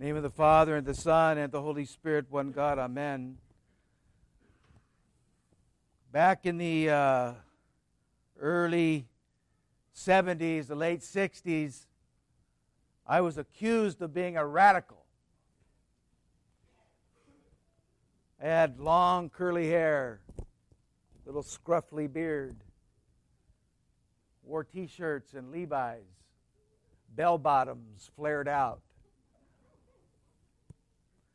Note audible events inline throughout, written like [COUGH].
name of the Father and the Son and the Holy Spirit, one God. Amen. Back in the uh, early 70s, the late 60s, I was accused of being a radical. I had long curly hair, little scruffy beard, wore t shirts and Levi's, bell bottoms flared out.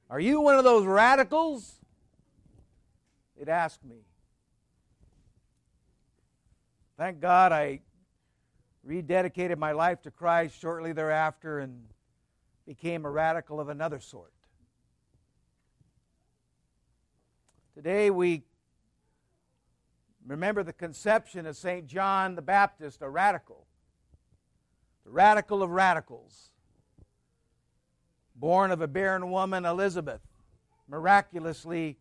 Are you one of those radicals? It asked me. Thank God I rededicated my life to Christ shortly thereafter and became a radical of another sort. Today we remember the conception of St. John the Baptist, a radical, the radical of radicals born of a barren woman, Elizabeth, miraculously,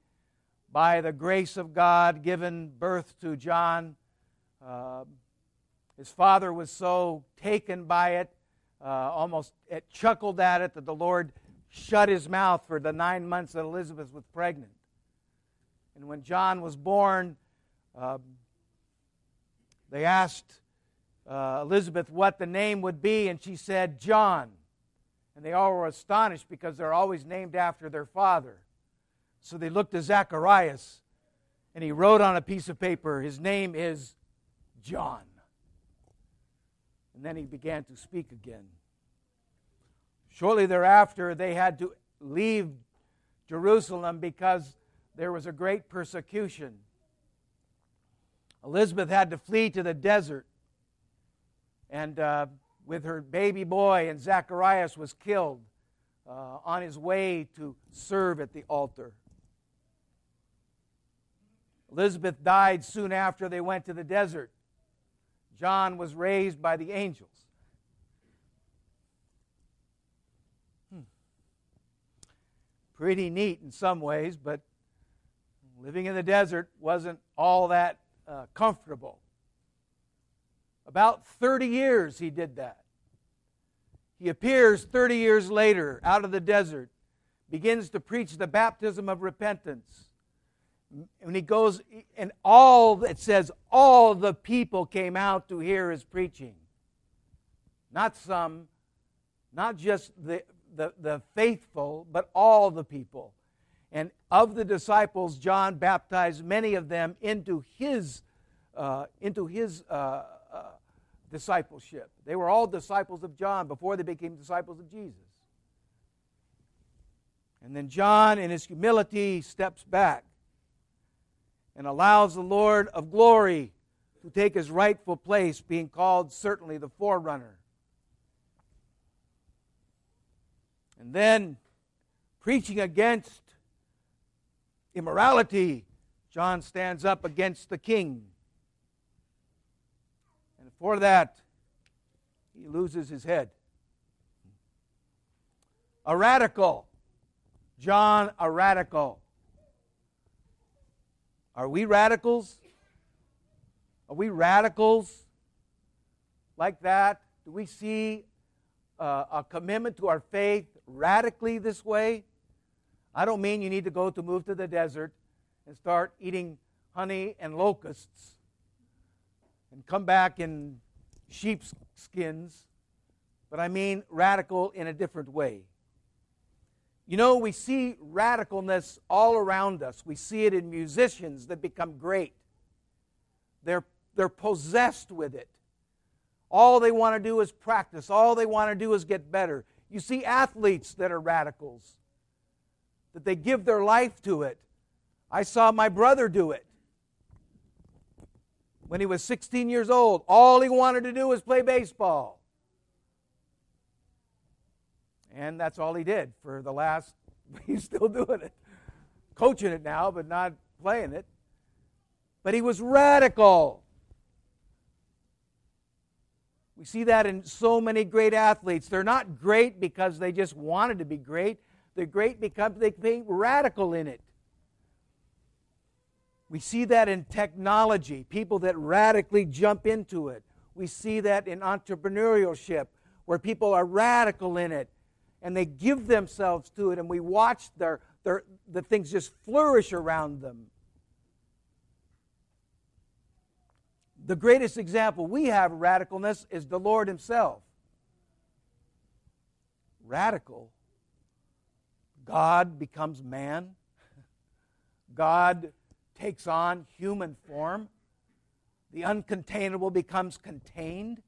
by the grace of God, given birth to John. Uh, his father was so taken by it, uh, almost it chuckled at it, that the Lord shut his mouth for the nine months that Elizabeth was pregnant. And when John was born, uh, they asked uh, Elizabeth what the name would be, and she said, John. And they all were astonished because they're always named after their father. So they looked to Zacharias, and he wrote on a piece of paper, His name is John. And then he began to speak again. Shortly thereafter, they had to leave Jerusalem because there was a great persecution. Elizabeth had to flee to the desert. And uh, with her baby boy, and Zacharias was killed uh, on his way to serve at the altar. Elizabeth died soon after they went to the desert. John was raised by the angels. Hmm. Pretty neat in some ways, but living in the desert wasn't all that uh, comfortable. About 30 years he did that. He appears 30 years later out of the desert, begins to preach the baptism of repentance. When he goes, and all, it says, all the people came out to hear his preaching. Not some, not just the, the, the faithful, but all the people. And of the disciples, John baptized many of them into his, uh, into his uh, discipleship. They were all disciples of John before they became disciples of Jesus. And then John, in his humility, steps back and allows the Lord of glory to take his rightful place, being called certainly the forerunner. And then, preaching against immorality, John stands up against the king for that, he loses his head. A radical. John, a radical. Are we radicals? Are we radicals like that? Do we see uh, a commitment to our faith radically this way? I don't mean you need to go to move to the desert and start eating honey and locusts and come back in sheepskins, but I mean radical in a different way. You know, we see radicalness all around us. We see it in musicians that become great. They're, they're possessed with it. All they want to do is practice, all they want to do is get better. You see athletes that are radicals, that they give their life to it. I saw my brother do it when he was 16 years old. All he wanted to do was play baseball. And that's all he did for the last, [LAUGHS] he's still doing it. Coaching it now, but not playing it. But he was radical. We see that in so many great athletes. They're not great because they just wanted to be great. They're great because they became radical in it. We see that in technology, people that radically jump into it. We see that in entrepreneurship, where people are radical in it and they give themselves to it, and we watch their, their, the things just flourish around them. The greatest example we have of radicalness is the Lord Himself. Radical. God becomes man. [LAUGHS] God takes on human form. The uncontainable becomes contained.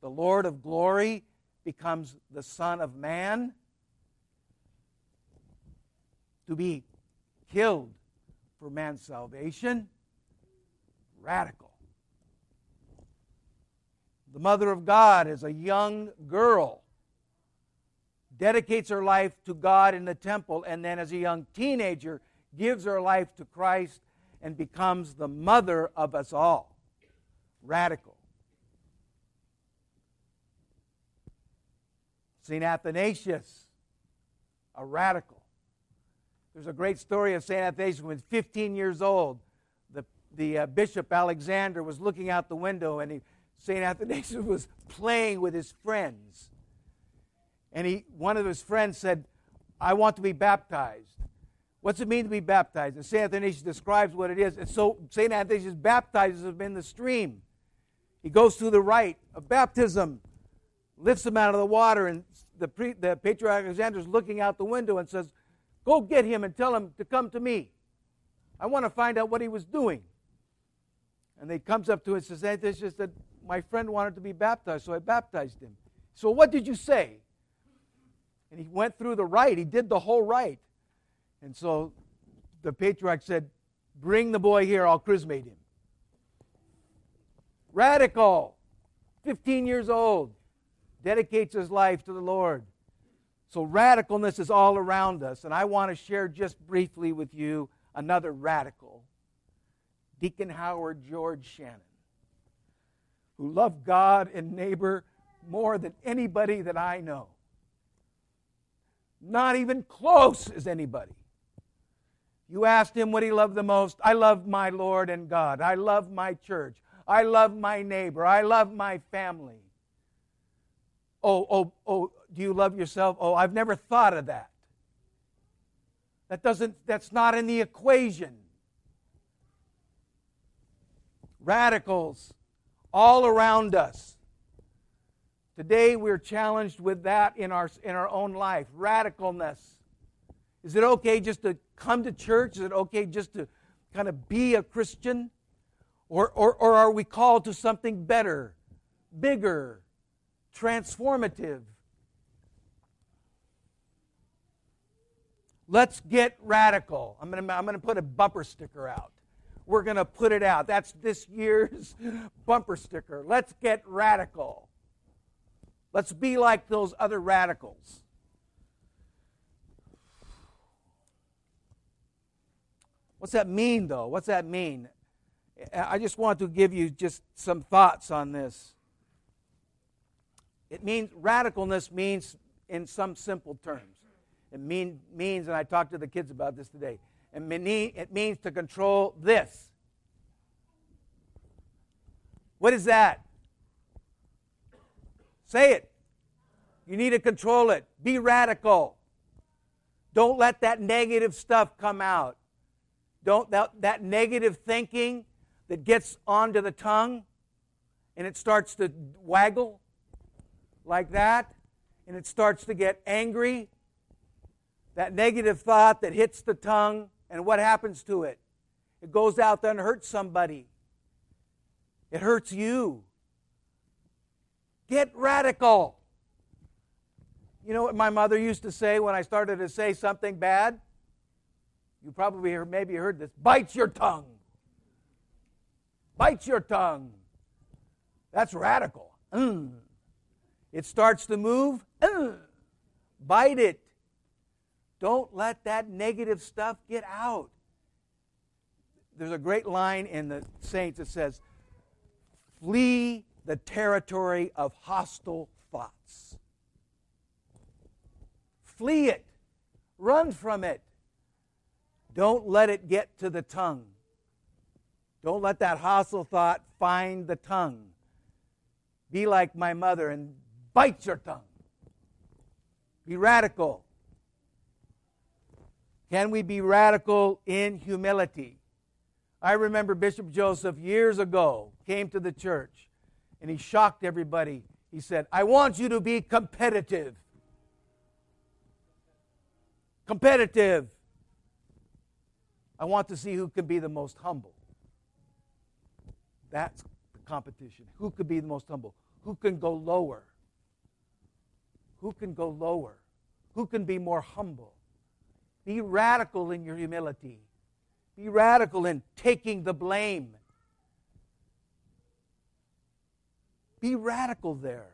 The Lord of glory becomes the Son of Man to be killed for man's salvation. Radical. The mother of God is a young girl, dedicates her life to God in the temple, and then as a young teenager, gives her life to Christ and becomes the mother of us all. Radical. St. Athanasius, a radical. There's a great story of St. Athanasius when 15 years old. The, the uh, Bishop Alexander was looking out the window and St. Athanasius [LAUGHS] was playing with his friends. And he, one of his friends said, I want to be baptized. What's it mean to be baptized? And St. Athanasius describes what it is. And so St. Athanasius baptizes him in the stream. He goes through the rite of baptism, lifts him out of the water, and the, pre, the patriarch Alexander is looking out the window and says, Go get him and tell him to come to me. I want to find out what he was doing. And he comes up to him and says, Athanasius said, My friend wanted to be baptized, so I baptized him. So what did you say? And he went through the rite. He did the whole rite. And so the patriarch said, Bring the boy here, I'll chrismate him. Radical, 15 years old dedicates his life to the Lord. So, radicalness is all around us. And I want to share just briefly with you another radical Deacon Howard George Shannon, who loved God and neighbor more than anybody that I know. Not even close as anybody. You asked him what he loved the most. I love my Lord and God. I love my church. I love my neighbor. I love my family. Oh, oh, oh, do you love yourself? Oh, I've never thought of that. That doesn't, that's not in the equation. Radicals all around us. Today we're challenged with that in our, in our own life radicalness. Is it okay just to come to church? Is it okay just to kind of be a Christian? Or, or, or are we called to something better, bigger, transformative. Let's get radical. I'm going to I'm going to put a bumper sticker out. We're going to put it out. That's this year's [LAUGHS] bumper sticker. Let's get radical. Let's be like those other radicals. What's that mean, though? What's that mean? I just want to give you just some thoughts on this. It means radicalness means in some simple terms. It mean, means, and I talked to the kids about this today, it means to control this. What is that? Say it. You need to control it. Be radical. Don't let that negative stuff come out. Don't that, that negative thinking that gets onto the tongue and it starts to waggle like that, and it starts to get angry, that negative thought that hits the tongue, and what happens to it? It goes out there and hurts somebody. It hurts you. Get radical. You know what my mother used to say when I started to say something bad? You probably maybe heard this. Bite your tongue. Bite your tongue. That's radical. Mm. It starts to move, uh, bite it. Don't let that negative stuff get out. There's a great line in the Saints that says, Flee the territory of hostile thoughts. Flee it. Run from it. Don't let it get to the tongue. Don't let that hostile thought find the tongue. Be like my mother and bite your tongue. Be radical. Can we be radical in humility? I remember Bishop Joseph years ago came to the church and he shocked everybody. He said, I want you to be competitive. Competitive. I want to see who can be the most humble. That's the competition. Who could be the most humble? Who can go lower? Who can go lower? Who can be more humble? Be radical in your humility. Be radical in taking the blame. Be radical there.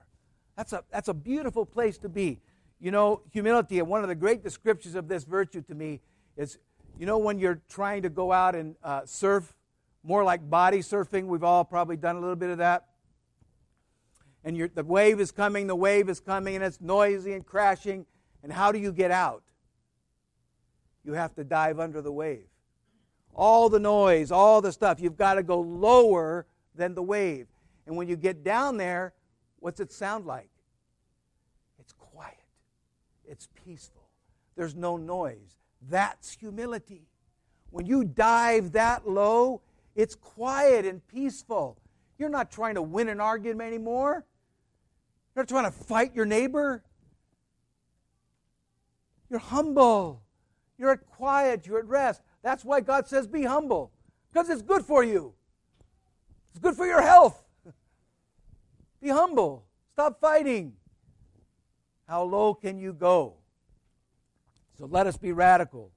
That's a, that's a beautiful place to be. You know, humility, and one of the great descriptions of this virtue to me is you know, when you're trying to go out and uh, surf, more like body surfing, we've all probably done a little bit of that. And the wave is coming, the wave is coming, and it's noisy and crashing. And how do you get out? You have to dive under the wave. All the noise, all the stuff, you've got to go lower than the wave. And when you get down there, what's it sound like? It's quiet, it's peaceful, there's no noise. That's humility. When you dive that low, it's quiet and peaceful. You're not trying to win an argument anymore. You're not trying to fight your neighbor. You're humble. You're at quiet. You're at rest. That's why God says be humble, because it's good for you. It's good for your health. [LAUGHS] Be humble. Stop fighting. How low can you go? So let us be radical.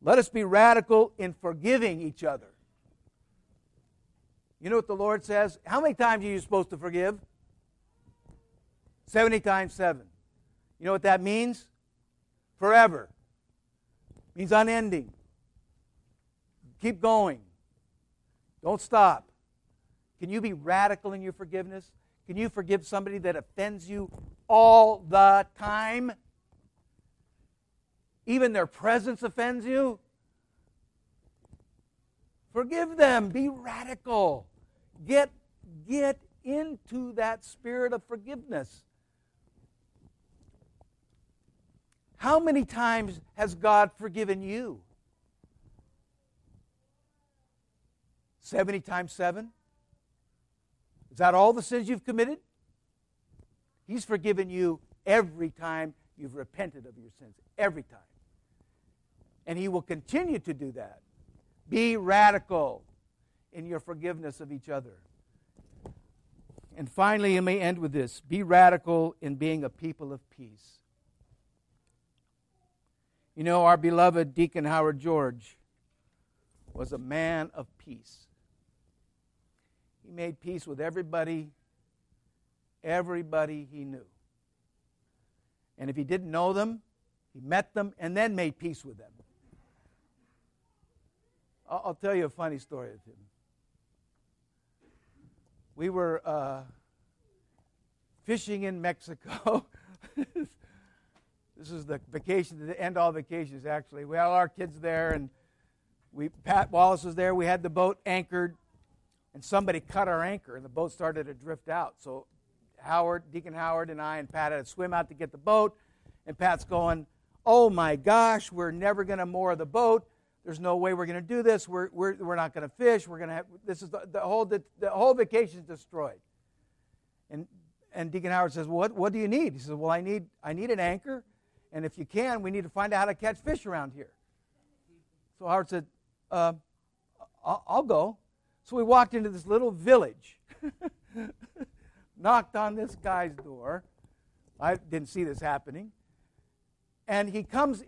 Let us be radical in forgiving each other. You know what the Lord says? How many times are you supposed to forgive? 70 times 7. You know what that means? Forever. It means unending. Keep going. Don't stop. Can you be radical in your forgiveness? Can you forgive somebody that offends you all the time? Even their presence offends you, forgive them. Be radical. Get, get into that spirit of forgiveness. How many times has God forgiven you? 70 times 7? Is that all the sins you've committed? He's forgiven you every time you've repented of your sins. Every time and He will continue to do that. Be radical in your forgiveness of each other. And finally, let me end with this be radical in being a people of peace. You know, our beloved Deacon Howard George was a man of peace. He made peace with everybody, everybody he knew. And if he didn't know them, he met them and then made peace with them. I'll, I'll tell you a funny story of him. We were uh, fishing in Mexico. [LAUGHS] this is the vacation, the end all vacations, actually. We had all our kids there, and we Pat Wallace was there. We had the boat anchored, and somebody cut our anchor, and the boat started to drift out. So Howard, Deacon Howard, and I and Pat had to swim out to get the boat, and Pat's going, "Oh my gosh, we're never going to moor the boat." There's no way we're going to do this. We're, we're, we're not going to fish. We're going to have, this is the, the whole, the, the whole vacation is destroyed. And, and Deacon Howard says, what, what do you need? He says, well, I need, I need an anchor. And if you can, we need to find out how to catch fish around here. So Howard said, uh, I'll, I'll go. So we walked into this little village, [LAUGHS] knocked on this guy's door. I didn't see this happening. And he comes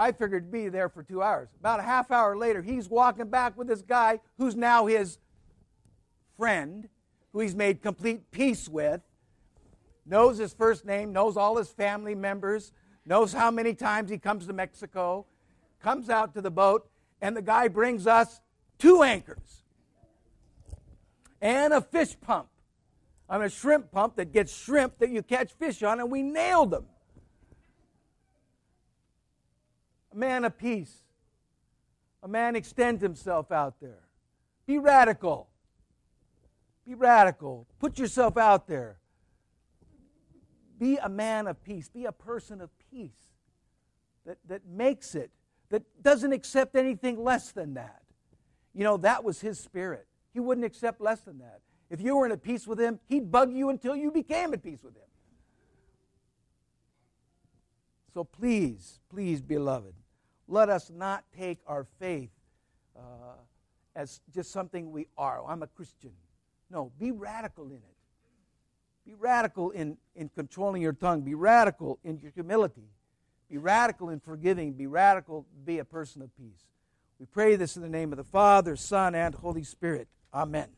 I figured to be there for two hours. About a half hour later, he's walking back with this guy who's now his friend, who he's made complete peace with, knows his first name, knows all his family members, knows how many times he comes to Mexico, comes out to the boat, and the guy brings us two anchors and a fish pump. I mean, a shrimp pump that gets shrimp that you catch fish on, and we nailed them a man of peace. A man extend himself out there. Be radical. Be radical. Put yourself out there. Be a man of peace. Be a person of peace that, that makes it, that doesn't accept anything less than that. You know, that was his spirit. He wouldn't accept less than that. If you weren't at peace with him, he'd bug you until you became at peace with him. So please, please, beloved, let us not take our faith uh, as just something we are. I'm a Christian. No, be radical in it. Be radical in, in controlling your tongue. Be radical in your humility. Be radical in forgiving. Be radical. Be a person of peace. We pray this in the name of the Father, Son, and Holy Spirit. Amen.